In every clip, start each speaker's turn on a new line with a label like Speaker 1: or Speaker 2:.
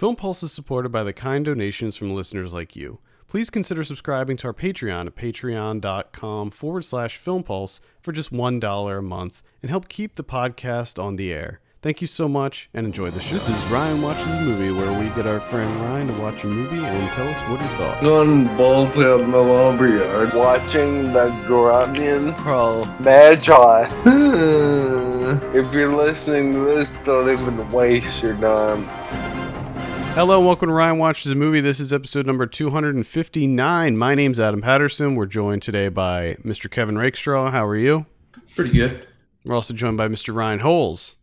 Speaker 1: Film Pulse is supported by the kind donations from listeners like you. Please consider subscribing to our Patreon at patreon.com forward slash film pulse for just $1 a month and help keep the podcast on the air. Thank you so much and enjoy the show. This is Ryan Watches a Movie, where we get our friend Ryan to watch a movie and tell us what he thought.
Speaker 2: Going balls out in the lumberyard.
Speaker 3: watching the Grunion Pro Magi. if you're listening to this, don't even waste your time.
Speaker 1: Hello and welcome to Ryan Watches a Movie. This is episode number 259. My name's Adam Patterson. We're joined today by Mr. Kevin Rakestraw. How are you?
Speaker 2: Pretty good.
Speaker 1: We're also joined by Mr. Ryan Holes.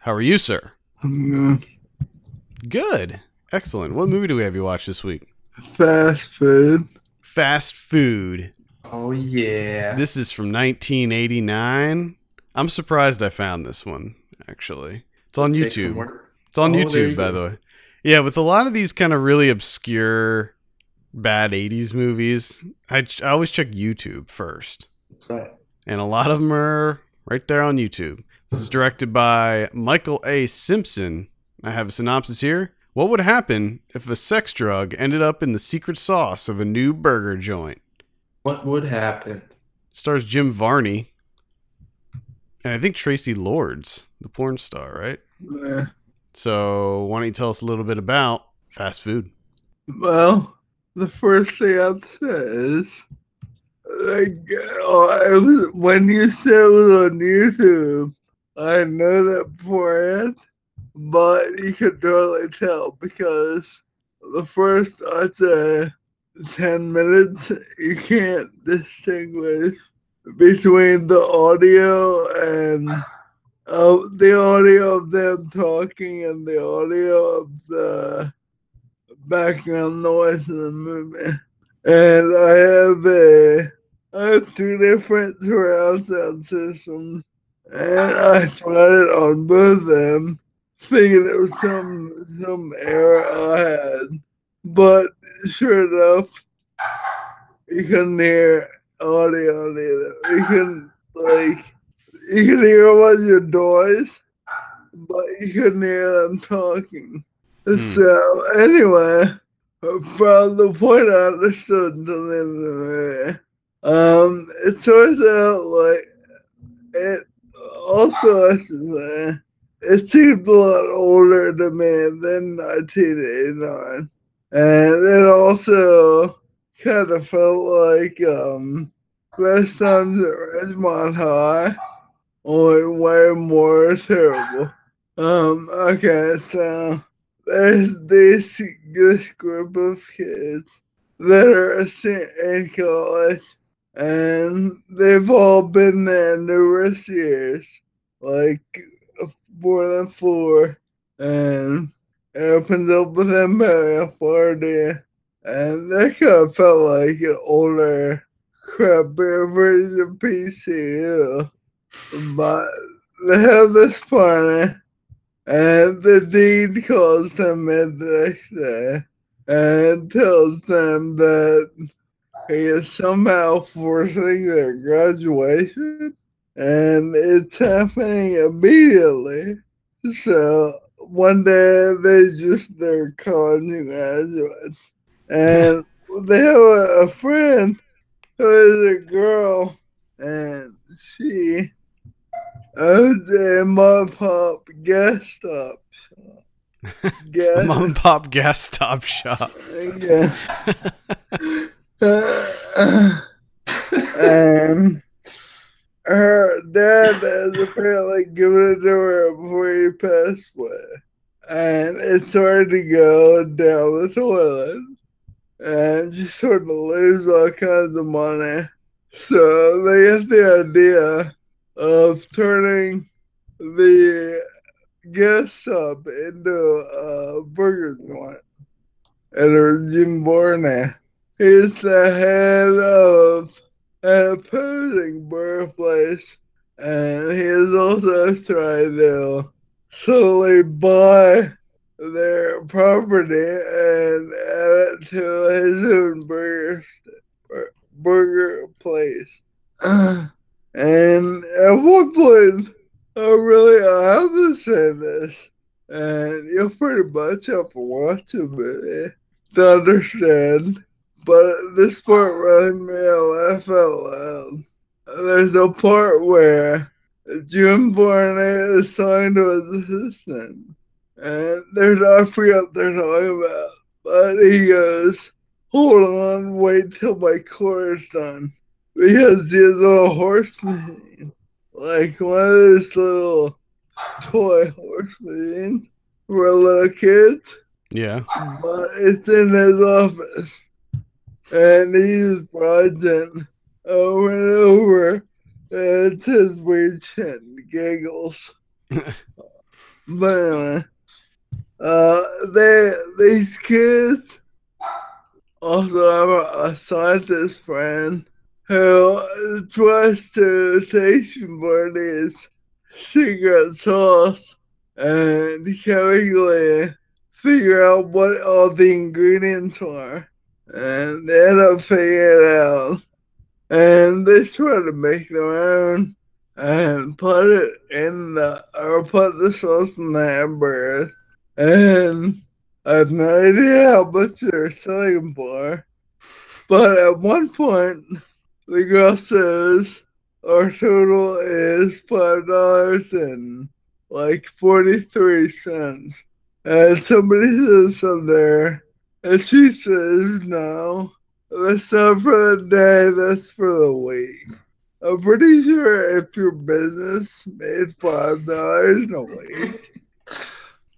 Speaker 1: How are you, sir?
Speaker 2: I'm
Speaker 1: Good. Excellent. What movie do we have you watch this week?
Speaker 2: fast food.
Speaker 1: Fast Food.
Speaker 4: Oh yeah.
Speaker 1: This is from 1989. I'm surprised I found this one, actually. It's on
Speaker 4: Take some
Speaker 1: YouTube. It's on
Speaker 4: Oh,
Speaker 1: YouTube,
Speaker 4: you
Speaker 1: by
Speaker 4: go.
Speaker 1: the way. Yeah, with a lot of these kind of really obscure, bad 80s movies, I, ch- I always check YouTube first.
Speaker 4: Right.
Speaker 1: And a lot of them are right there on YouTube. This is directed by Michael A. Simpson. I have a synopsis here. What would happen if a sex drug ended up in the secret sauce of a new burger joint?
Speaker 4: What would happen?
Speaker 1: Stars Jim Varney. And I think Traci Lords, the porn star, right?
Speaker 2: Yeah.
Speaker 1: So, why don't you tell us a little bit about fast food?
Speaker 2: Well, the first thing I'd say is, like, oh, it was, when you said it was on YouTube, I know that beforehand, but you could totally tell because the first, I'd say, 10 minutes, you can't distinguish between the audio and uh, the audio of them talking and the audio of the background noise in the movie. And I have a I have two different surround sound systems and I tried it on both of them, thinking it was some some error I had. But sure enough, you couldn't hear audio on either. You couldn't like you can hear bunch of noise, but you couldn't hear them talking.
Speaker 1: Hmm.
Speaker 2: So anyway, from the point I understood until the end of the movie, um, it turns out like it also I should say it seemed a lot older to me than 1989, and it also kind of felt like um Best Times at Ridgemont High, only way more terrible. Um, okay, so there's this this group of kids that are se- in college, and they've all been there numerous years, like more than four, and it opens up with them a party, and that kind of felt like an older, crappier version of PCU, but they have this party. And the dean calls them in the next day and tells them that he is somehow forcing their graduation and it's happening immediately. So one day they just they're college graduates and they have a, a friend who is a girl and she owns a mom and pop gas stop shop. Gas,
Speaker 1: Mom and Pop Gas Stop Shop.
Speaker 2: yeah. and um, her dad has apparently given it to her before he passed away. And it's started to go down the toilet. And she started to lose all kinds of money. So they get the idea of turning the gas stop into a burger joint. And it was Jim Varney. He's the head of an opposing burger place. and he is also trying to slowly buy their property and add it to his own burger, burger place. and at one point, I really I have to say this. and you'll pretty much have to watch a movie to understand. But this part really made me laugh out loud. There's a part where Jim Varney is talking to his assistant, and there's I forget what they're talking about, but he goes, "Hold on, wait till my core is done," because he has a horse machine, like one of those little toy horsemen for little kids
Speaker 1: Yeah.
Speaker 2: but it's in his office. And he's projecting over and over. And it's his weird shit and giggles. but anyway, uh, they, these kids also have a, a scientist friend who tries to take somebody's secret sauce and chemically figure out what all the ingredients are. And they end up figuring it out. And they try to make their own and put it in the, or put the sauce in the hamburger. And I have no idea how much they're selling for. But at one point, the girl says our total is five dollars and like forty three cents. And somebody says something there, and she says, No, that's not for the day, that's for the week. I'm pretty sure if your business made five dollars a week,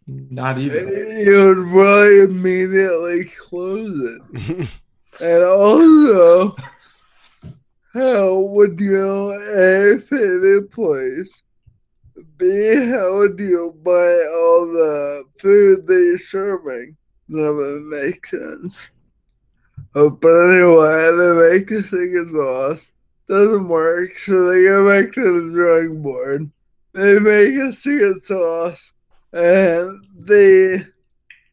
Speaker 4: Not even.
Speaker 2: you would probably immediately close it. And also, how would you A pay the place? B how would you buy all the food that you're serving? Never makes sense. Uh, but anyway, they make the secret sauce. Doesn't work, so they go back to the drawing board. They make a secret sauce, and the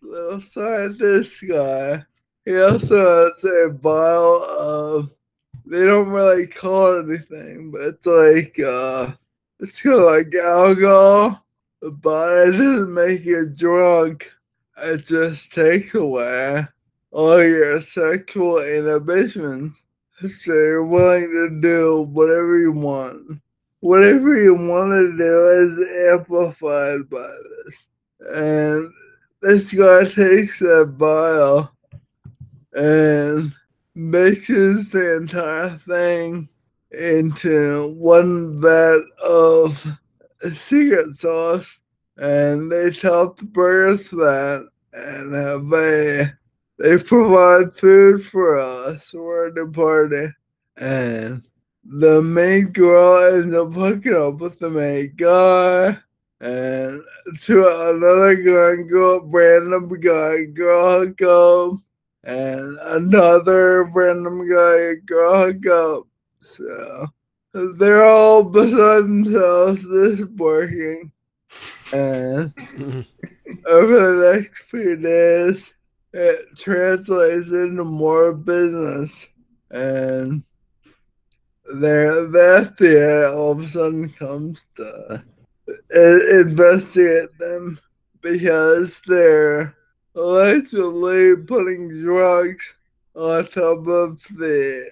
Speaker 2: little scientist guy he also has a vial of. They don't really call it anything, but it's like uh, it's kind of like alcohol, but it doesn't make you drunk. It just takes away all your sexual inhibitions, so you're willing to do whatever you want. Whatever you want to do is amplified by this, and this guy takes that vial and mixes the entire thing into one vat of secret sauce and they top the burgers that and have a they provide food for us. We're the party and the main girl ends up hooking up with the main guy and to another guy up random guy girl up and another random guy girl hook up so they're all beside themselves this is working and over the next few days it translates into more business. And there the FDA all of a sudden comes to investigate them because they're allegedly putting drugs on top of the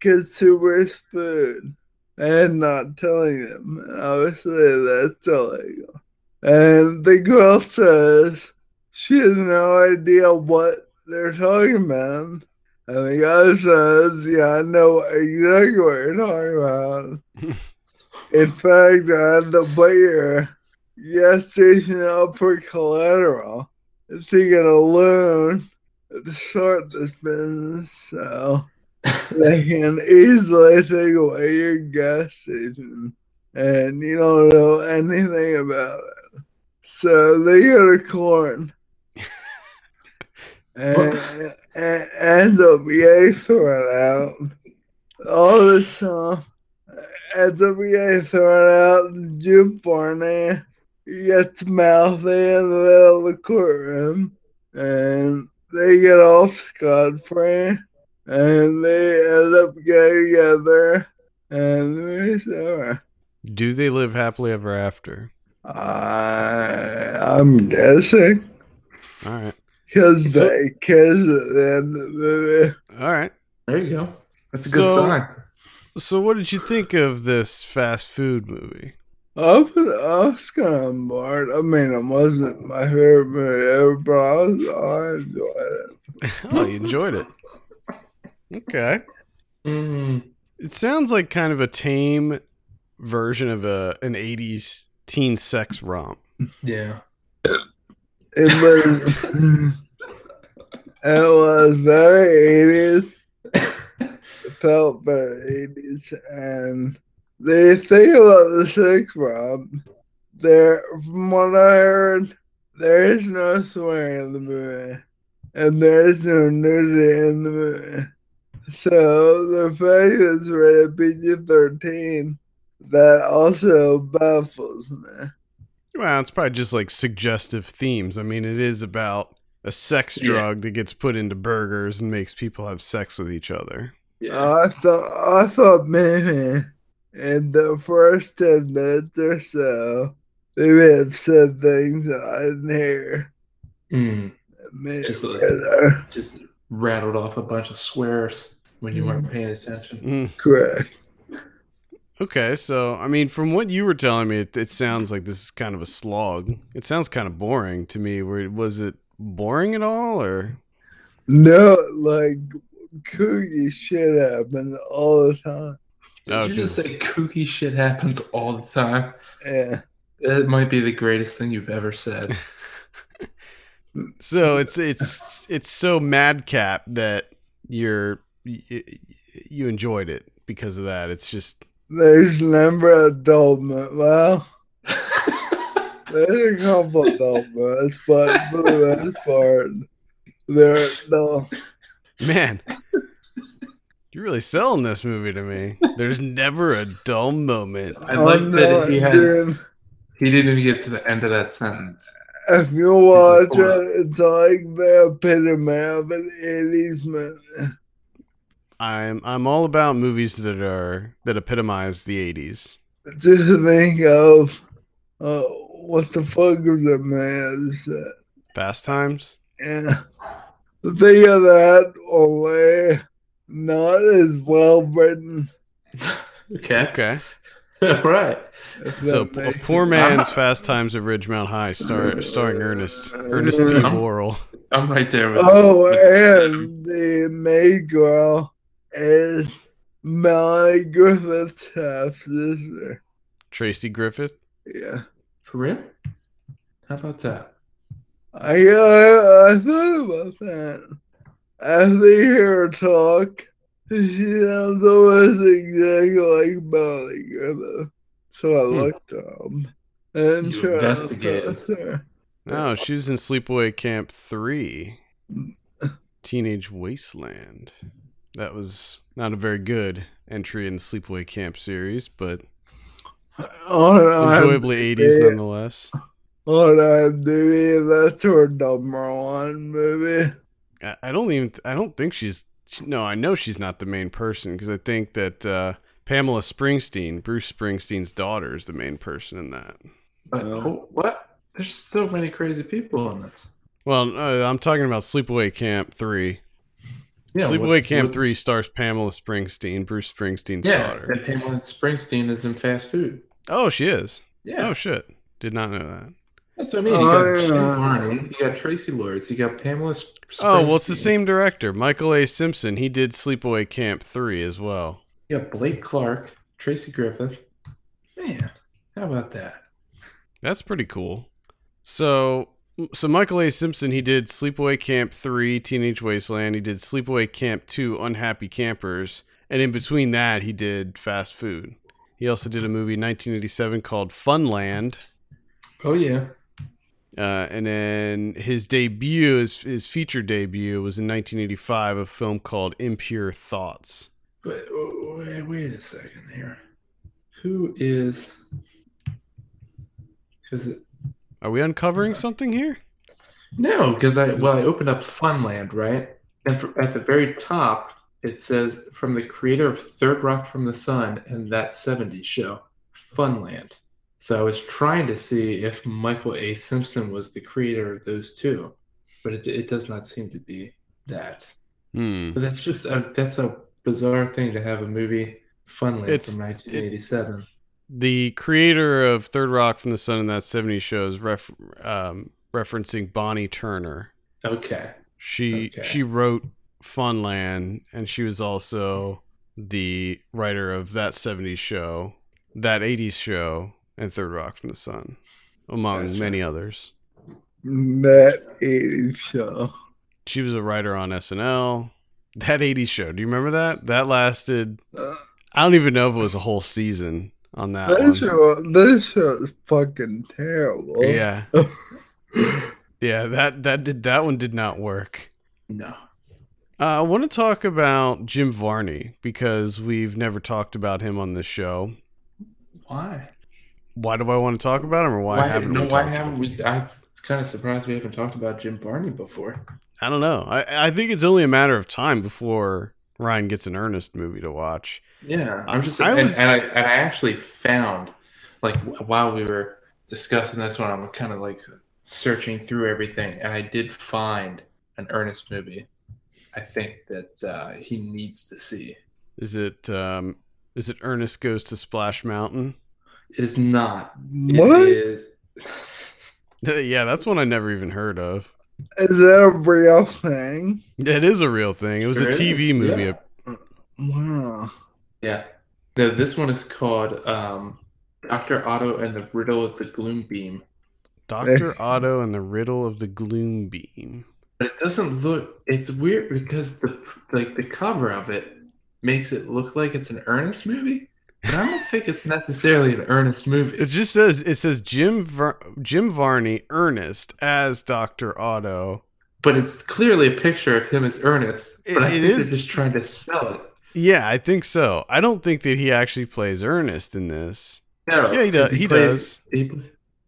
Speaker 2: consumer's food and not telling them. And obviously, that's illegal. And the girl says she has no idea what they're talking about. And the guy says, Yeah, I know exactly what you're talking about. In fact, I had to put your gas station up for collateral to a loan to start this business. So they can easily take away your gas station and you don't know anything about it. So they go to court. and, and ends up getting thrown out. All this time, ends up getting thrown out. Jim Varney gets mouthy in the middle of the courtroom, and they get off scot free, and they end up getting together, and it's over.
Speaker 1: Do they live happily ever after?
Speaker 2: I, I'm guessing
Speaker 1: All right.
Speaker 2: because
Speaker 1: So-
Speaker 2: they kiss at the end of the movie.
Speaker 1: All right.
Speaker 4: There you go. That's a good
Speaker 1: So-
Speaker 4: sign.
Speaker 1: So, what did you think of this fast food movie?
Speaker 2: I was, I was kind of bored. I mean, it wasn't my favorite movie ever, but I, was, I enjoyed it.
Speaker 1: oh, you enjoyed it. Okay.
Speaker 4: Mm,
Speaker 1: It sounds like kind of a tame version of a an 80s teen sex romp.
Speaker 4: yeah.
Speaker 2: It was, it was very 80s. It felt very 80s. And the thing about the sex romp, there, from what I heard, there is no swearing in the movie. And there is no nudity in the movie. So the fact that it's rated PG 13, that also baffles me.
Speaker 1: Well, it's probably just like suggestive themes. I mean, it is about a sex
Speaker 4: Yeah.
Speaker 1: drug that gets put into burgers and makes people have sex with each other.
Speaker 4: Yeah.
Speaker 2: I thought I thought maybe in the first ten minutes or so they may have said things I didn't hear.
Speaker 4: Mm, Just
Speaker 2: it
Speaker 4: like- just rattled off a bunch of swears when you weren't paying attention.
Speaker 1: Mm.
Speaker 2: correct.
Speaker 1: Okay, so I mean, from what you were telling me, it, it sounds like this is kind of a slog. It sounds kind of boring to me. Where was it boring at all, or
Speaker 2: No, like kooky shit happens all the time.
Speaker 4: Did
Speaker 1: Oh,
Speaker 4: you just
Speaker 1: 'cause-
Speaker 4: say kooky shit happens all the time?
Speaker 2: Yeah.
Speaker 4: That might be the greatest thing you've ever said.
Speaker 1: so it's it's it's so madcap that you're you, you enjoyed it because of that. It's just
Speaker 2: There's never a dull moment. Well, there's a couple dull moments, but for the most part, they're dull.
Speaker 1: man. You're really selling this movie to me. There's never a dull moment.
Speaker 4: I like
Speaker 2: I'm
Speaker 4: that he had
Speaker 2: doing-
Speaker 4: he didn't even get to the end of that sentence.
Speaker 2: If you watch
Speaker 4: He's a
Speaker 2: it, it's like the epitome of an 80s movie.
Speaker 1: I'm I'm all about movies that are that epitomize the 80s.
Speaker 2: Just think of uh, what the fuck was that man said.
Speaker 1: Fast Times.
Speaker 2: Yeah. Think of that only not as well written.
Speaker 4: Okay.
Speaker 1: Okay.
Speaker 4: All right.
Speaker 2: if
Speaker 1: So a poor man's Fast Times at Ridgemont High, star, starring Ernest Ernest P. Worrell.
Speaker 4: I'm right there with
Speaker 2: Oh,
Speaker 4: you.
Speaker 2: and the maid girl is Melanie Griffith's half sister.
Speaker 1: Tracy Griffith.
Speaker 2: Yeah.
Speaker 4: For real? How about that?
Speaker 2: I, I, I thought about that. As they hear her talk, she sounds almost exactly like Melanie Griffith. So I
Speaker 1: Hmm.
Speaker 2: looked up. And
Speaker 4: You
Speaker 2: sure enough,
Speaker 4: investigated.
Speaker 2: that's her.
Speaker 1: No, she was in Sleepaway Camp 3. Teenage Wasteland. That was not a very good entry in the Sleepaway Camp series, but
Speaker 2: On
Speaker 1: enjoyably 80s
Speaker 2: IMDb
Speaker 1: nonetheless.
Speaker 2: On IMDb, that's her number one movie.
Speaker 1: I, I don't even I don't think she's she, no, I know she's not the main person because I think that uh, Pamela Springsteen, Bruce Springsteen's daughter, is the main person in that.
Speaker 4: But
Speaker 2: Yeah.
Speaker 4: oh, what? There's so many crazy people in this.
Speaker 1: Well, uh, I'm talking about Sleepaway Camp 3.
Speaker 4: Yeah,
Speaker 1: Sleepaway Camp
Speaker 4: what-
Speaker 1: 3 stars Pamela Springsteen, Bruce Springsteen's
Speaker 4: Yeah,
Speaker 1: daughter.
Speaker 4: and Pamela Springsteen is in fast food.
Speaker 1: Oh, she is.
Speaker 4: Yeah,
Speaker 1: Oh, shit. Did not know that.
Speaker 4: That's what I mean. You
Speaker 2: Oh,
Speaker 4: got Jim
Speaker 2: yeah.
Speaker 4: Varney, you got Traci Lords, you got Pamela. Sp-
Speaker 1: Oh, well, it's the same director, Michael A. Simpson. He did Sleepaway Camp 3 as well.
Speaker 4: You got Blake Clark, Tracy Griffith. Man, how about that?
Speaker 1: That's pretty cool. So, so Michael A. Simpson, he did Sleepaway Camp 3, Teenage Wasteland. He did Sleepaway Camp 2, Unhappy Campers. And in between that, he did Fast Food. He also did a movie in 1987 called Funland.
Speaker 4: Oh yeah,
Speaker 1: Uh, and then his debut, his, his feature debut, was in 1985, a film called Impure Thoughts.
Speaker 4: but oh, wait, wait a second here. Who is? Because
Speaker 1: Are we uncovering something here?
Speaker 4: no, because I well I opened up Funland right, and for, at the very top it says from the creator of Third Rock from the Sun and that '70s show, Funland. So I was trying to see if Michael A. Simpson was the creator of those two, but it, it does not seem to be that.
Speaker 1: Hmm.
Speaker 4: But that's just a, that's a bizarre thing to have a movie Funland
Speaker 1: It's-
Speaker 4: from 1987.
Speaker 1: The creator of Third Rock from the Sun in that 70s show is ref- um, referencing Bonnie Turner.
Speaker 4: okay.
Speaker 1: She
Speaker 4: Okay.
Speaker 1: she wrote Funland, and she was also the writer of that '70s show, that '80s show, and Third Rock from the Sun, among
Speaker 4: Gotcha.
Speaker 1: many others.
Speaker 2: That 80s show.
Speaker 1: She was a writer on SNL. That '80s show. Do you remember that? That lasted.
Speaker 2: Uh,
Speaker 1: I don't even know if it was a whole season on that one.
Speaker 2: this show, this show is fucking terrible.
Speaker 1: Yeah, yeah. That that did that one did not work.
Speaker 4: No.
Speaker 1: Uh, I want to talk about Jim Varney because we've never talked about him on this show.
Speaker 4: Why?
Speaker 1: Why do I want to talk about him, or why, haven't
Speaker 4: no,
Speaker 1: we?
Speaker 4: why haven't we? I'm kind of surprised we haven't talked about Jim Varney before.
Speaker 1: I don't know. I I think it's only a matter of time before Ryan gets an Ernest movie to watch.
Speaker 4: Yeah, I'm just
Speaker 1: I
Speaker 4: and,
Speaker 1: was-
Speaker 4: and I and I actually found like while we were discussing this one, I'm kind of like searching through everything, and I did find an Ernest movie. I think that uh, he needs to see.
Speaker 1: Is it um is it Ernest goes to Splash Mountain?
Speaker 4: It is not. It
Speaker 2: What?
Speaker 4: is-
Speaker 1: yeah, that's one I never even heard of.
Speaker 2: Is that a real thing?
Speaker 1: It is a real thing. It was
Speaker 4: Sure
Speaker 1: a TV
Speaker 4: is,
Speaker 1: movie.
Speaker 4: yeah.
Speaker 2: Wow.
Speaker 4: Yeah. No, this one is called um, Doctor Otto and the Riddle of the Gloom Beam.
Speaker 1: Doctor Otto and the Riddle of the Gloom Beam.
Speaker 4: But it doesn't look. It's weird because the like the cover of it makes it look like it's an Ernest movie, but I don't think it's necessarily an Ernest movie.
Speaker 1: It just says it says Jim Var- Jim Varney Ernest as Doctor Otto.
Speaker 4: But it's clearly a picture of him as Ernest. But
Speaker 1: It-
Speaker 4: I think
Speaker 1: is-
Speaker 4: they're just trying to sell it.
Speaker 1: Yeah, I think so. I don't think that he actually plays Ernest in this.
Speaker 4: No,
Speaker 1: Yeah, he does-
Speaker 4: 'cause
Speaker 1: he
Speaker 4: plays- He,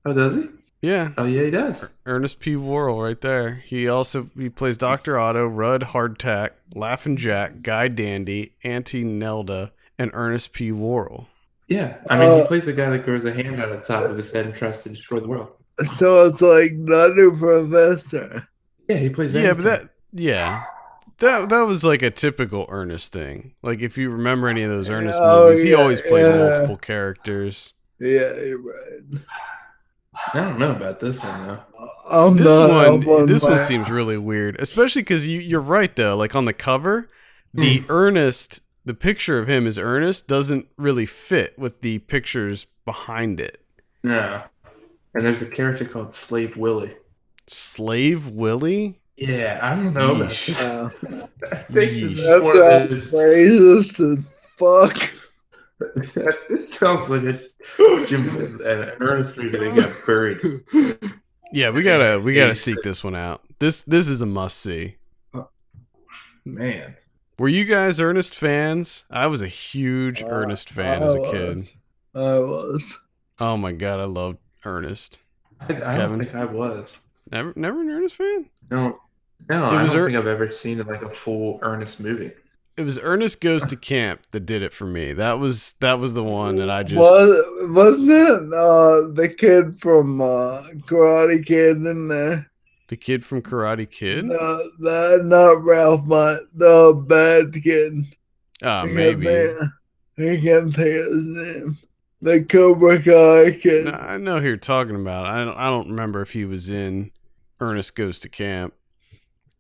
Speaker 4: oh, does he?
Speaker 1: Yeah,
Speaker 4: Oh, yeah, he does.
Speaker 1: Er, Ernest P. Worrell right there. He also he plays Doctor Otto, Rudd Hardtack, Laughing Jack, Guy Dandy, Auntie Nelda, and Ernest P. Worrell.
Speaker 4: Yeah, I mean, he
Speaker 2: Uh,
Speaker 4: plays a guy that grows a hand out of the top of his head and tries to destroy the world.
Speaker 2: So it's like not a Professor.
Speaker 4: Yeah, he plays.
Speaker 1: Yeah, but that yeah. That that was like a typical Ernest thing. Like if you remember any of those Ernest
Speaker 2: Oh,
Speaker 1: movies, he
Speaker 2: yeah,
Speaker 1: always played
Speaker 2: yeah.
Speaker 1: multiple characters.
Speaker 2: Yeah, you're right.
Speaker 4: I don't know about this one though.
Speaker 2: I'm
Speaker 1: This
Speaker 2: not
Speaker 1: one,
Speaker 2: on
Speaker 1: this one seems really weird, especially because you you're right though. Like on the cover, the Ernest, the picture of him as Ernest doesn't really fit with the pictures behind it.
Speaker 4: No. And there's a character called Slave Willie.
Speaker 1: Slave Willie.
Speaker 4: Yeah, I don't know
Speaker 1: Yeesh.
Speaker 4: this.
Speaker 2: Uh,
Speaker 4: I think this
Speaker 2: that's
Speaker 4: one of
Speaker 2: that
Speaker 4: those.
Speaker 2: racist as fuck.
Speaker 4: this sounds like a Jim an Ernest movie that got buried.
Speaker 1: Yeah, we gotta we gotta seek this one out. This this is a must see.
Speaker 4: Man,
Speaker 1: Were you guys Ernest fans? I was a huge
Speaker 2: Uh,
Speaker 1: Ernest fan
Speaker 2: I
Speaker 1: as a
Speaker 2: was.
Speaker 1: kid.
Speaker 2: I was.
Speaker 1: Oh my god, I loved Ernest.
Speaker 4: I, I don't think I was.
Speaker 1: Never never an Ernest fan?
Speaker 4: No, no,
Speaker 1: It
Speaker 4: I
Speaker 1: was
Speaker 4: don't
Speaker 1: Er-
Speaker 4: think I've ever seen like a full Ernest movie.
Speaker 1: It was Ernest Goes to Camp that did it for me. That was that was the one that I just
Speaker 2: Was, wasn't it uh, the kid from uh, Karate Kid in there?
Speaker 1: The kid from Karate Kid.
Speaker 2: No, the, not Ralph, but the bad kid.
Speaker 1: Ah,
Speaker 2: can't
Speaker 1: maybe.
Speaker 2: think- I can't think of his name. The Cobra Kai kid.
Speaker 1: No, I know who you're talking about. I don't, I don't remember if he was in Ernest Goes to Camp.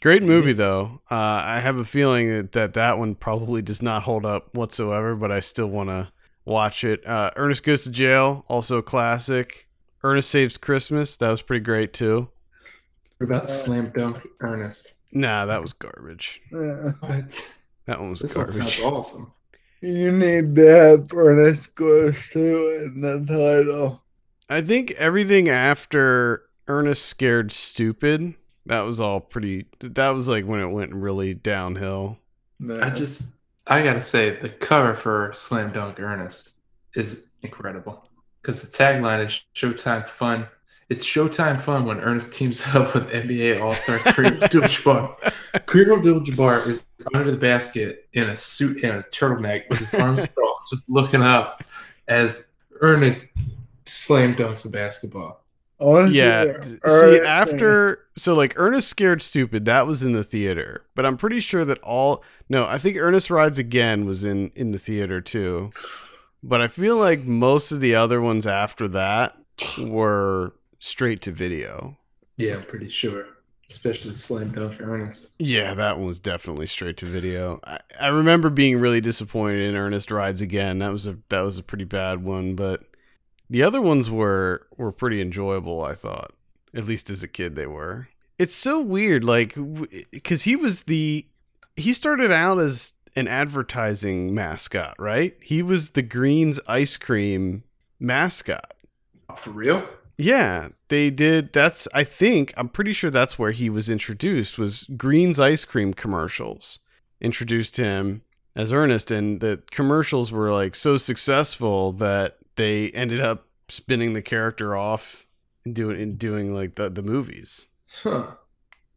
Speaker 1: Great movie though. Uh, I have a feeling that, that that one probably does not hold up whatsoever, but I still want to watch it. Uh, Ernest Goes to Jail, also a classic. Ernest Saves Christmas, that was pretty great too.
Speaker 4: What about
Speaker 2: Uh,
Speaker 4: Slam Dunk Ernest?
Speaker 1: Nah, that was garbage.
Speaker 2: Yeah.
Speaker 4: What?
Speaker 1: That one was
Speaker 4: This one sounds awesome.
Speaker 2: You need to have Ernest Goes to in the title.
Speaker 1: I think everything after Ernest Scared Stupid, that was all pretty. That was like when it went really downhill.
Speaker 2: No.
Speaker 4: I just, I gotta say, the cover for Slam Dunk Ernest is incredible because the tagline is Showtime Fun. It's Showtime Fun when Ernest teams up with NBA All Star Kareem Abdul-Jabbar. Kareem Abdul-Jabbar is under the basket in a suit and a turtleneck with his arms crossed, just looking up as Ernest slam dunks of basketball.
Speaker 2: I wanna see
Speaker 1: Yeah.
Speaker 2: Ernest
Speaker 1: d- See, after so like Ernest Scared Stupid, that was in the theater, but I'm pretty sure that all no, I think Ernest Rides Again was in in the theater too. But I feel like most of the other ones after that were straight to video.
Speaker 4: Yeah, I'm pretty sure. Especially slam dunk Ernest.
Speaker 1: Yeah, that one was definitely straight to video. I, I remember being really disappointed in Ernest Rides Again. That was a that was a pretty bad one, but the other ones were were pretty enjoyable. I thought, at least as a kid, they were. It's so weird, like because he was the he started out as an advertising mascot, right? He was the Greens ice cream mascot.
Speaker 4: For real?
Speaker 1: Yeah, they did. That's I think I'm pretty sure that's where he was introduced. Was Green's ice cream commercials introduced him as Ernest, and the commercials were like so successful that they ended up spinning the character off and doing and doing like the the movies.
Speaker 4: Huh.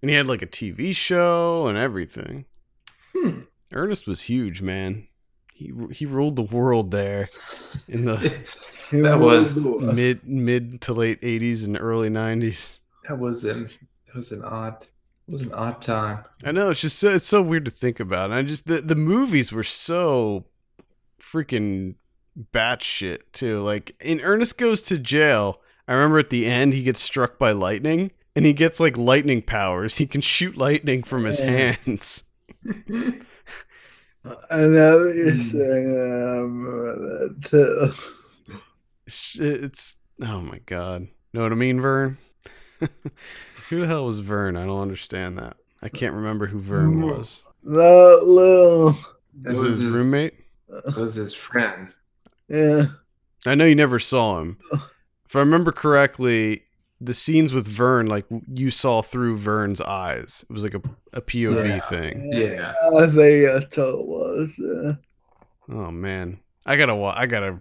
Speaker 1: And he had like a TV show and everything.
Speaker 4: Hmm.
Speaker 1: Ernest was huge, man. He he ruled the world there in the
Speaker 2: He
Speaker 4: that was-
Speaker 1: mid mid to late 80s and early 90s.
Speaker 4: That was an it was an odd it was an odd time.
Speaker 1: I know it's just so, it's so weird to think about. And I just the the movies were so freaking batshit too. Like in Ernest Goes to Jail, I remember at the end he gets struck by lightning and he gets like lightning powers. He can shoot lightning from his
Speaker 2: Yeah.
Speaker 1: hands.
Speaker 2: I know what you're
Speaker 4: Hmm.
Speaker 2: saying. I remember that too.
Speaker 1: It's, it's oh my god. Know what I mean, Vern? who the hell was Vern? I don't understand that. I can't remember who Vern
Speaker 2: Mm.
Speaker 1: was.
Speaker 2: That little,
Speaker 1: Was,
Speaker 4: was
Speaker 1: his
Speaker 4: his,
Speaker 1: roommate?
Speaker 4: that was his friend.
Speaker 2: yeah.
Speaker 1: I know you never saw him. If I remember correctly, the scenes with Vern, like you saw through Vern's eyes. It was like a, a POV
Speaker 4: Yeah.
Speaker 1: thing.
Speaker 4: Yeah.
Speaker 2: I think that's all it was. Yeah.
Speaker 1: Oh man, I gotta I gotta,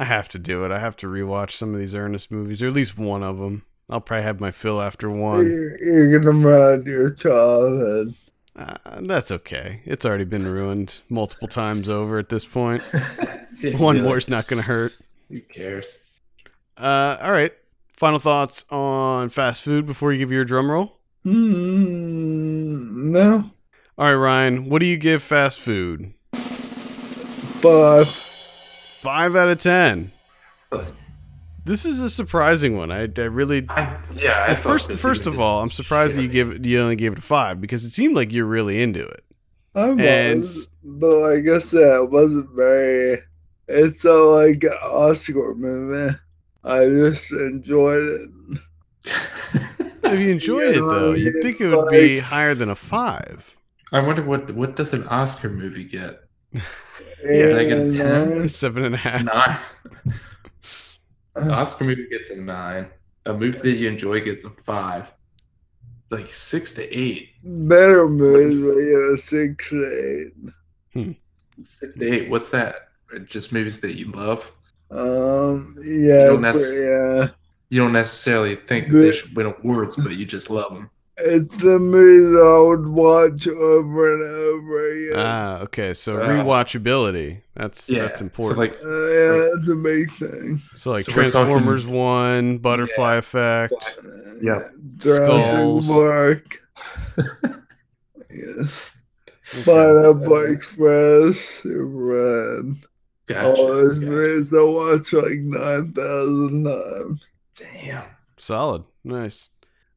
Speaker 1: I have to do it. I have to rewatch some of these Ernest movies, or at least one of them. I'll probably have my fill after one.
Speaker 2: You're, you're gonna run your childhood.
Speaker 1: Uh, that's okay. It's already been ruined multiple times over at this point. One
Speaker 4: really.
Speaker 1: more's not gonna hurt.
Speaker 4: Who cares?
Speaker 1: Uh, all right. Final thoughts on fast food before you give your drum roll.
Speaker 2: Hmm. No.
Speaker 1: All right, Ryan. What do you give fast food?
Speaker 2: But
Speaker 1: Five out of ten. This is a surprising one. I, I really.
Speaker 4: I, yeah. I
Speaker 1: first, first of all, I'm surprised that you give it, you only gave it a five because it seemed like you're really into it.
Speaker 2: I
Speaker 1: And-
Speaker 2: was, but like I said, it wasn't very. It's a like an Oscar movie. I just enjoyed it.
Speaker 1: If you enjoyed it though, you'd think it would be higher than a five.
Speaker 4: I wonder what what does an Oscar movie get?
Speaker 2: And,
Speaker 4: like a 10?
Speaker 2: uh,
Speaker 1: Seven and a half.
Speaker 4: Nine. An Oscar movie gets a nine. A movie that you enjoy gets a five. Like six to eight.
Speaker 2: better movies, but yeah, six to eight.
Speaker 4: Six to eight. What's that? Just movies that you love.
Speaker 2: Um, yeah,
Speaker 4: don't
Speaker 2: but
Speaker 4: necess-
Speaker 2: yeah.
Speaker 4: You don't necessarily think that they should win awards, but you just love them.
Speaker 2: It's the movies I would watch over and over again.
Speaker 1: Ah, okay. So
Speaker 4: Ah.
Speaker 1: rewatchability. That's
Speaker 4: Yeah.
Speaker 1: that's important.
Speaker 4: So like,
Speaker 2: Uh, yeah, that's a big thing.
Speaker 1: So like
Speaker 4: So we're talking-
Speaker 1: Transformers One, Butterfly Effect.
Speaker 4: Yeah.
Speaker 2: Jurassic
Speaker 1: Skulls.
Speaker 2: Park. yes.
Speaker 1: Okay.
Speaker 2: Pineapple Express, Superman.
Speaker 4: gotcha.
Speaker 2: All those
Speaker 4: gotcha.
Speaker 2: movies I watched like 9,000 times.
Speaker 4: Damn.
Speaker 1: Solid. Nice.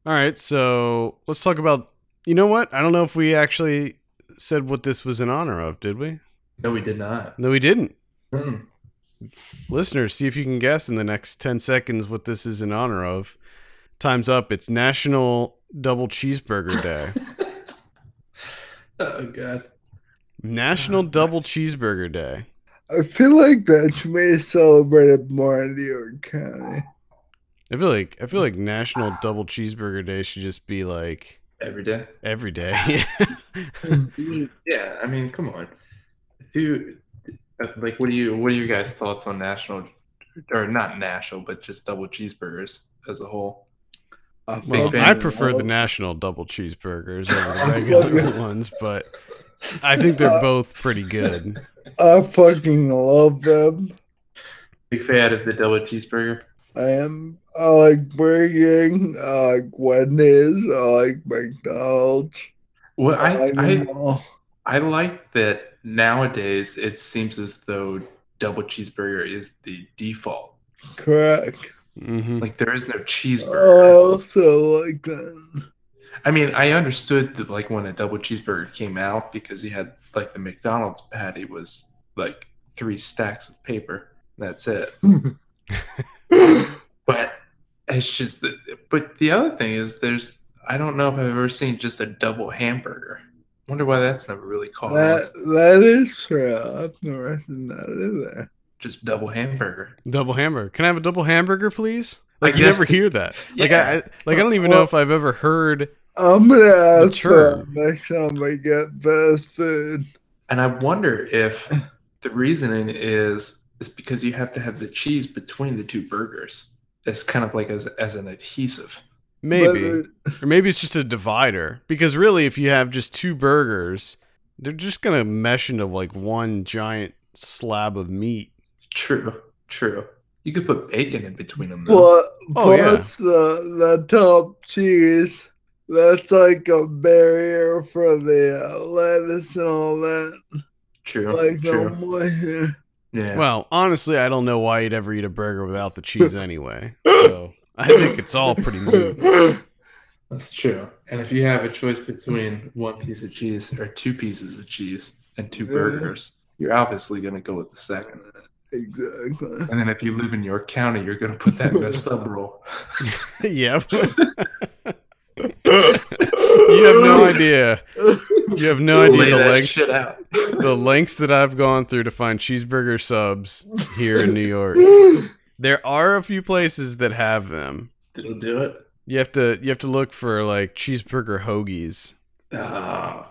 Speaker 1: All right, so let's talk about you know what? I don't know if we actually said what this was in honor of, did we?
Speaker 4: No, we did not.
Speaker 1: No, we didn't.
Speaker 4: Mm.
Speaker 1: Listeners, see if you can guess in the next 10 seconds what this is in honor of. Time's up. It's National Double Cheeseburger Day.
Speaker 4: oh god.
Speaker 1: National Double Cheeseburger Day.
Speaker 2: I feel like that should be celebrated more in New York County.
Speaker 1: I feel like I feel like National Double Cheeseburger Day should just be like
Speaker 4: Every day.
Speaker 1: every day.
Speaker 4: Yeah, I mean, come on. Who, uh, like, what do you, what are your guys' thoughts on national, or not national, but just double cheeseburgers as a whole?
Speaker 2: I
Speaker 1: well, I prefer the National Double Cheeseburgers over the regular ones, but I think they're both pretty good.
Speaker 2: I fucking love them.
Speaker 4: Big fan of the double cheeseburger?
Speaker 2: I am. I like Burger King. I like Wendy's. I like McDonald's.
Speaker 4: Well, I
Speaker 2: like
Speaker 4: I. I like that nowadays it seems as though double cheeseburger is the default.
Speaker 2: correct.
Speaker 1: hmm
Speaker 4: Like there is no cheeseburger.
Speaker 2: I
Speaker 4: cheeseburger.
Speaker 2: also like that.
Speaker 4: I mean, I understood that like when a double cheeseburger came out because you had like the McDonald's patty was like three stacks of paper. That's it. But it's just that. But the other thing is, there's I don't know if I've ever seen just a double hamburger. Wonder why that's never really caught on.
Speaker 2: That that is true. I've never seen that either.
Speaker 4: Just double hamburger.
Speaker 1: Double hamburger. Can I have a double hamburger, please?
Speaker 4: I
Speaker 1: Like you never
Speaker 4: the-
Speaker 1: hear that. Like
Speaker 4: Yeah.
Speaker 1: I, I like I don't even know if I've ever heard.
Speaker 2: I'm gonna ask for
Speaker 1: term.
Speaker 2: it next time I get fast food.
Speaker 4: And I wonder if the reasoning is is because you have to have the cheese between the two burgers. It's kind of like as as an adhesive.
Speaker 1: Maybe.
Speaker 2: But,
Speaker 1: Or maybe it's just a divider. Because really, if you have just two burgers, they're just gonna mesh into like one giant slab of meat.
Speaker 4: True, true. You could put bacon in between them. Though.
Speaker 2: Pl-
Speaker 1: Oh, yeah.
Speaker 2: the the top cheese. That's like a barrier for the uh, lettuce and all that.
Speaker 4: True,
Speaker 2: Like
Speaker 4: true.
Speaker 2: the moisture.
Speaker 4: Yeah.
Speaker 1: Well, honestly, I don't know why you'd ever eat a burger without the cheese anyway. So I think it's all pretty moot.
Speaker 4: That's true. And if you have a choice between one piece of cheese or two pieces of cheese and two burgers, you're obviously going to go with the second.
Speaker 2: Exactly.
Speaker 4: And then if you live in York County, you're going to put that in a sub roll.
Speaker 1: yeah. You have no idea. You have no idea the
Speaker 4: that
Speaker 1: lengths
Speaker 4: out.
Speaker 1: the lengths that I've gone through to find cheeseburger subs here in New York. There are a few places that have them.
Speaker 4: It'll do it.
Speaker 1: You have to you have to look for like cheeseburger hoagies.
Speaker 4: Oh,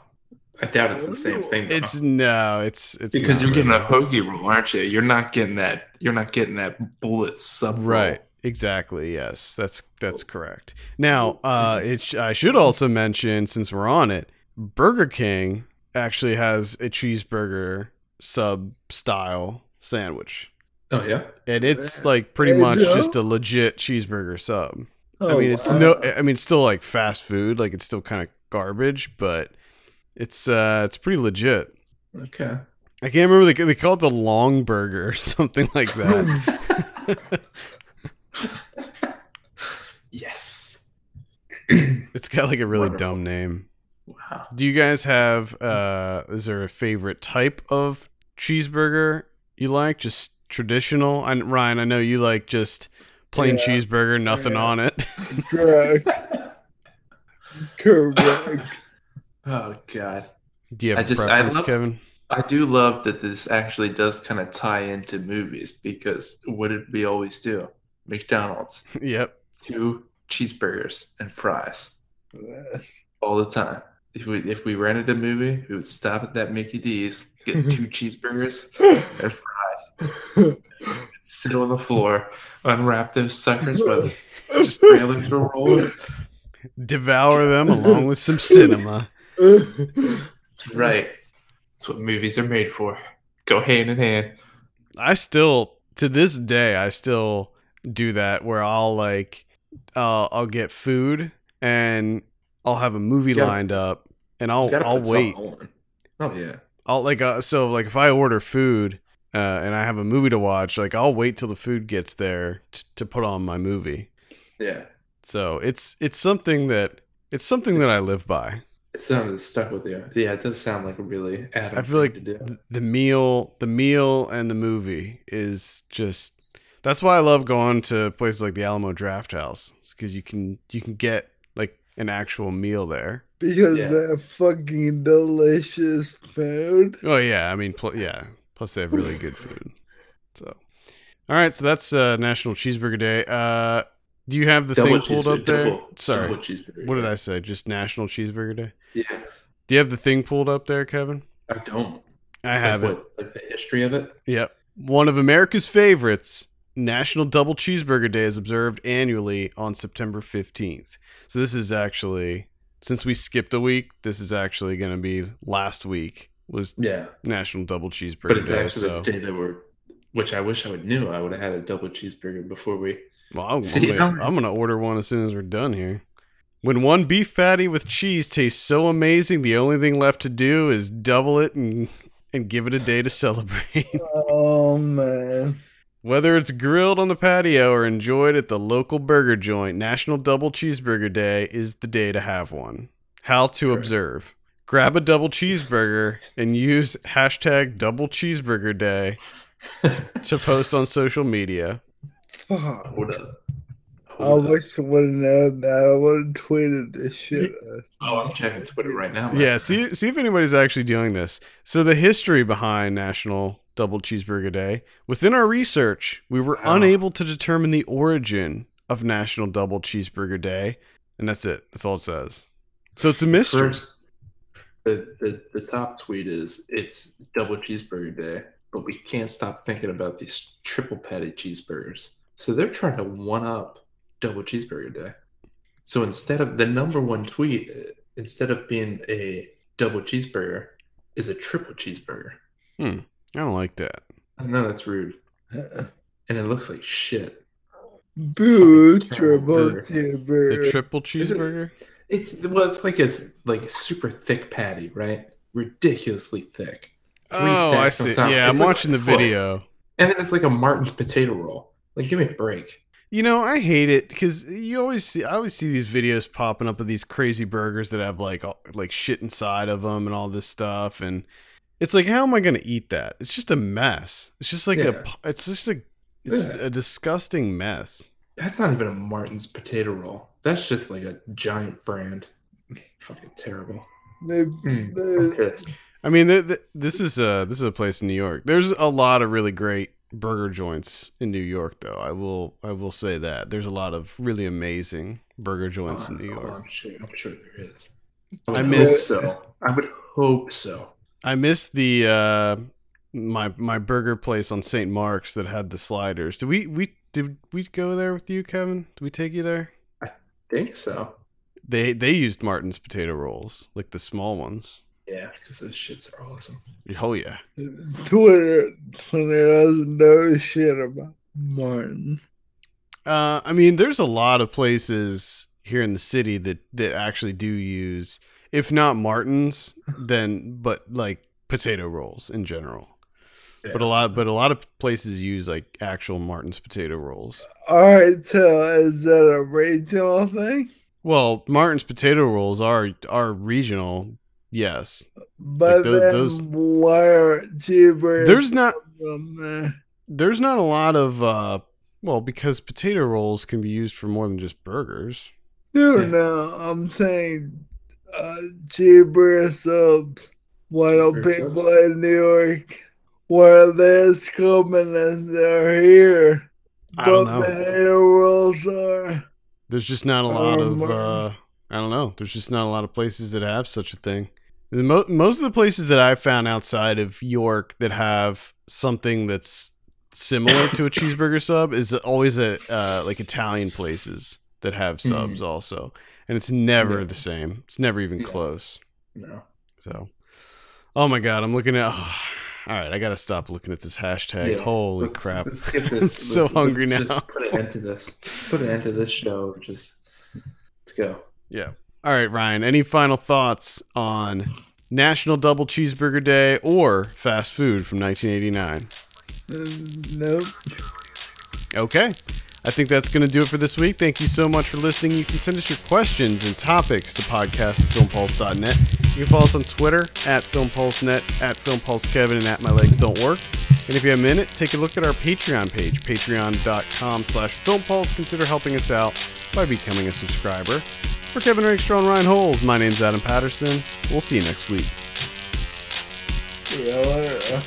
Speaker 4: I doubt it's the same thing. though.
Speaker 1: It's no, it's it's
Speaker 4: because you're getting a
Speaker 1: really.
Speaker 4: hoagie roll, aren't you? You're not getting that. You're not getting that bullet sub roll.
Speaker 1: right. Exactly. Yes, that's that's correct. Now, uh, it sh- I should also mention since we're on it, Burger King actually has a cheeseburger sub style sandwich,
Speaker 4: Oh yeah.
Speaker 1: and it's like pretty
Speaker 2: Hey,
Speaker 1: much
Speaker 2: Joe?
Speaker 1: just a legit cheeseburger sub.
Speaker 2: Oh, I
Speaker 1: mean, it's
Speaker 2: wow.
Speaker 1: no. I mean, it's still like fast food. Like it's still kind of garbage, but it's uh, it's pretty legit.
Speaker 4: Okay.
Speaker 1: I can't remember they they call it the long burger or something like that.
Speaker 4: yes.
Speaker 1: it's got like a really
Speaker 4: Wonderful.
Speaker 1: dumb name.
Speaker 4: Wow.
Speaker 1: Do you guys have? uh Is there a favorite type of cheeseburger you like? Just traditional. And Ryan, I know you like just plain
Speaker 2: Yeah.
Speaker 1: cheeseburger, nothing
Speaker 2: Yeah.
Speaker 1: on it.
Speaker 2: Correct. Correct.
Speaker 4: Oh god.
Speaker 1: Do you have
Speaker 4: I
Speaker 1: a
Speaker 4: just- I
Speaker 1: preference,
Speaker 4: love-
Speaker 1: Kevin?
Speaker 4: I do love that this actually does kind of tie into movies because what did we always do? McDonald's,
Speaker 1: yep.
Speaker 4: two cheeseburgers and fries all the time. If we if we rented a movie, we would stop at that Mickey D's, get two cheeseburgers and fries, sit on the floor, unwrap those suckers while just trailers were rolling.
Speaker 1: Devour them along with some cinema.
Speaker 4: That's right. That's what movies are made for. Go hand in hand.
Speaker 1: I still to this day I still do that where I'll like uh, I'll get food and I'll have a movie
Speaker 4: gotta-
Speaker 1: lined up and I'll I'll wait.
Speaker 4: Oh yeah.
Speaker 1: I'll like uh, so like if I order food uh, and I have a movie to watch, like I'll wait till the food gets there t- to put on my movie.
Speaker 4: Yeah.
Speaker 1: So it's it's something that it's something that I live by.
Speaker 4: It sounded stuck with you. Yeah, it does sound like a really Adam
Speaker 1: I feel like the meal, the meal and the movie is just. That's why I love going to places like the Alamo Drafthouse because you can you can get like an actual meal there.
Speaker 2: because
Speaker 4: Yeah.
Speaker 2: they're fucking delicious food.
Speaker 1: Oh yeah, I mean pl- yeah. Plus they have really good food. So, all right, so that's uh, National Cheeseburger Day. Uh, do you have the
Speaker 4: Double
Speaker 1: thing pulled up there?
Speaker 4: double-
Speaker 1: Sorry,
Speaker 4: double cheeseburger.
Speaker 1: what did I say? Just National Cheeseburger Day.
Speaker 4: Yeah,
Speaker 1: Do you have the thing pulled up there, Kevin?
Speaker 4: I don't.
Speaker 1: I have
Speaker 4: like
Speaker 1: it.
Speaker 4: what, Like the history of it.
Speaker 1: Yep. One of America's favorites, National Double Cheeseburger Day is observed annually on September 15th. So this is actually since we skipped a week, this is actually going to be last week was
Speaker 4: Yeah,
Speaker 1: National Double Cheeseburger
Speaker 4: but it's
Speaker 1: Day.
Speaker 4: actually
Speaker 1: So
Speaker 4: the day that we're which I wish I would knew. I would have had a double cheeseburger before we.
Speaker 1: Well, I'm,
Speaker 4: See,
Speaker 1: I'm, gonna,
Speaker 4: I'm-
Speaker 1: I'm gonna order one as soon as we're done here. When one beef patty with cheese tastes so amazing, the only thing left to do is double it and and give it a day to celebrate.
Speaker 2: Oh man.
Speaker 1: Whether it's grilled on the patio or enjoyed at the local burger joint, National Double Cheeseburger Day is the day to have one. How to
Speaker 4: Correct.
Speaker 1: observe. Grab a double cheeseburger and use hashtag double cheeseburger day to post on social media.
Speaker 2: Fuck.
Speaker 4: Hold up.
Speaker 2: I
Speaker 4: up.
Speaker 2: wish I would have known that. I would have tweeted this shit.
Speaker 4: Oh, I'm checking Twitter right now. man.
Speaker 1: Yeah, see see if anybody's actually doing this. So the history behind National Double Cheeseburger Day. Within our research, we were
Speaker 4: Wow.
Speaker 1: unable to determine the origin of National Double Cheeseburger Day, and that's it. That's all it says. So it's a mystery.
Speaker 4: First, the, the the top tweet is it's double cheeseburger day, but we can't stop thinking about these triple patty cheeseburgers. So they're trying to one up double cheeseburger day. So instead of the number one tweet, instead of being a double cheeseburger, is a triple cheeseburger. Hmm.
Speaker 1: I don't like that.
Speaker 4: I know that's rude, and it looks like shit.
Speaker 2: Boo,
Speaker 4: Fucking
Speaker 2: triple
Speaker 4: terrible burger.
Speaker 1: The
Speaker 2: cheeseburger.
Speaker 1: triple
Speaker 4: Is it-
Speaker 1: cheeseburger?
Speaker 4: It's well, it's like it's like a super thick patty, right? Ridiculously thick. Three
Speaker 1: Oh, I see. Yeah,
Speaker 4: it's
Speaker 1: I'm
Speaker 4: like
Speaker 1: watching the
Speaker 4: foot.
Speaker 1: video.
Speaker 4: And then it's like a Martin's potato roll. Like, give me a break.
Speaker 1: You know, I hate it because you always see. I always see these videos popping up of these crazy burgers that have like like shit inside of them and all this stuff, and it's like, how am I going to eat that? It's just a mess. It's just like a.
Speaker 4: Yeah.
Speaker 1: p- It's just a. It's
Speaker 4: Yeah.
Speaker 1: a disgusting mess.
Speaker 4: That's not even a Martin's potato roll. That's just like a giant brand. Fucking terrible.
Speaker 2: They-
Speaker 4: Mm,
Speaker 2: they-
Speaker 4: I'm pissed.
Speaker 1: I mean, th- th- this is a this is a place in New York. There's a lot of really great burger joints in New York, though. I will I will say that there's a lot of really amazing burger joints in New
Speaker 4: Oh,
Speaker 1: York.
Speaker 4: I'm sure. I'm sure there is. I,
Speaker 1: I miss-
Speaker 4: so. I would hope so.
Speaker 1: I missed the uh my my burger place on St. Mark's that had the sliders. Did we we did we go there with you, Kevin? Did we take you there?
Speaker 4: I think so.
Speaker 1: They they used Martin's potato rolls, like the small ones.
Speaker 4: Yeah, because those shits are awesome.
Speaker 1: Oh yeah.
Speaker 2: Twitter, Twitter doesn't know shit about Martin.
Speaker 1: Uh, I mean, there's a lot of places here in the city that that actually do use, if not Martin's, then but like potato rolls in general.
Speaker 4: Yeah.
Speaker 1: But a lot, but a lot of places use like actual Martin's potato rolls.
Speaker 2: All right, so is that a regional thing?
Speaker 1: Well, Martin's potato rolls are are regional, yes.
Speaker 2: But
Speaker 1: tho-
Speaker 2: then
Speaker 1: those-
Speaker 2: why aren't cheeseburgers
Speaker 1: There's not
Speaker 2: there?
Speaker 1: there's not a lot of uh well because potato rolls can be used for more than just burgers.
Speaker 2: No,
Speaker 4: Yeah.
Speaker 2: no, I'm saying uh, cheeseburger subs. Why don't people
Speaker 4: subs?
Speaker 2: in New York, where they're as they're here,
Speaker 1: I don't
Speaker 2: but
Speaker 1: know.
Speaker 2: are?
Speaker 1: There's just not a lot of uh I don't know. There's just not a lot of places that have such a thing. The mo- most of the places that I've found outside of York that have something that's similar to a cheeseburger sub is always a uh, like Italian places that have subs also, and it's never
Speaker 4: Yeah.
Speaker 1: the same. It's never even
Speaker 4: Yeah.
Speaker 1: close.
Speaker 4: No.
Speaker 1: So, oh my god, I'm looking at. all right, I gotta stop looking at this hashtag.
Speaker 4: Yeah,
Speaker 1: Holy
Speaker 4: Let's-
Speaker 1: crap!
Speaker 4: Let's get
Speaker 1: I'm
Speaker 4: this.
Speaker 1: so
Speaker 4: let's
Speaker 1: hungry
Speaker 4: just
Speaker 1: now.
Speaker 4: Put an end to this. Put an end to this show. Just let's go.
Speaker 1: Yeah. All right, Ryan. Any final thoughts on National Double Cheeseburger Day or fast food from 1989?
Speaker 2: Uh, nope.
Speaker 1: Okay. I think that's going to do it for this week. Thank you so much for listening. You can send us your questions and topics to podcast at filmpulse.net. You can follow us on Twitter at filmpulsenet, at filmpulsekevin, and at my legs don't work. And if you have a minute, take a look at our Patreon page, patreon.com slash filmpulse. Consider helping us out by becoming a subscriber. For Kevin Rakestraw and Ryan Holes, my name's Adam Patterson. We'll see you next week.
Speaker 2: See later.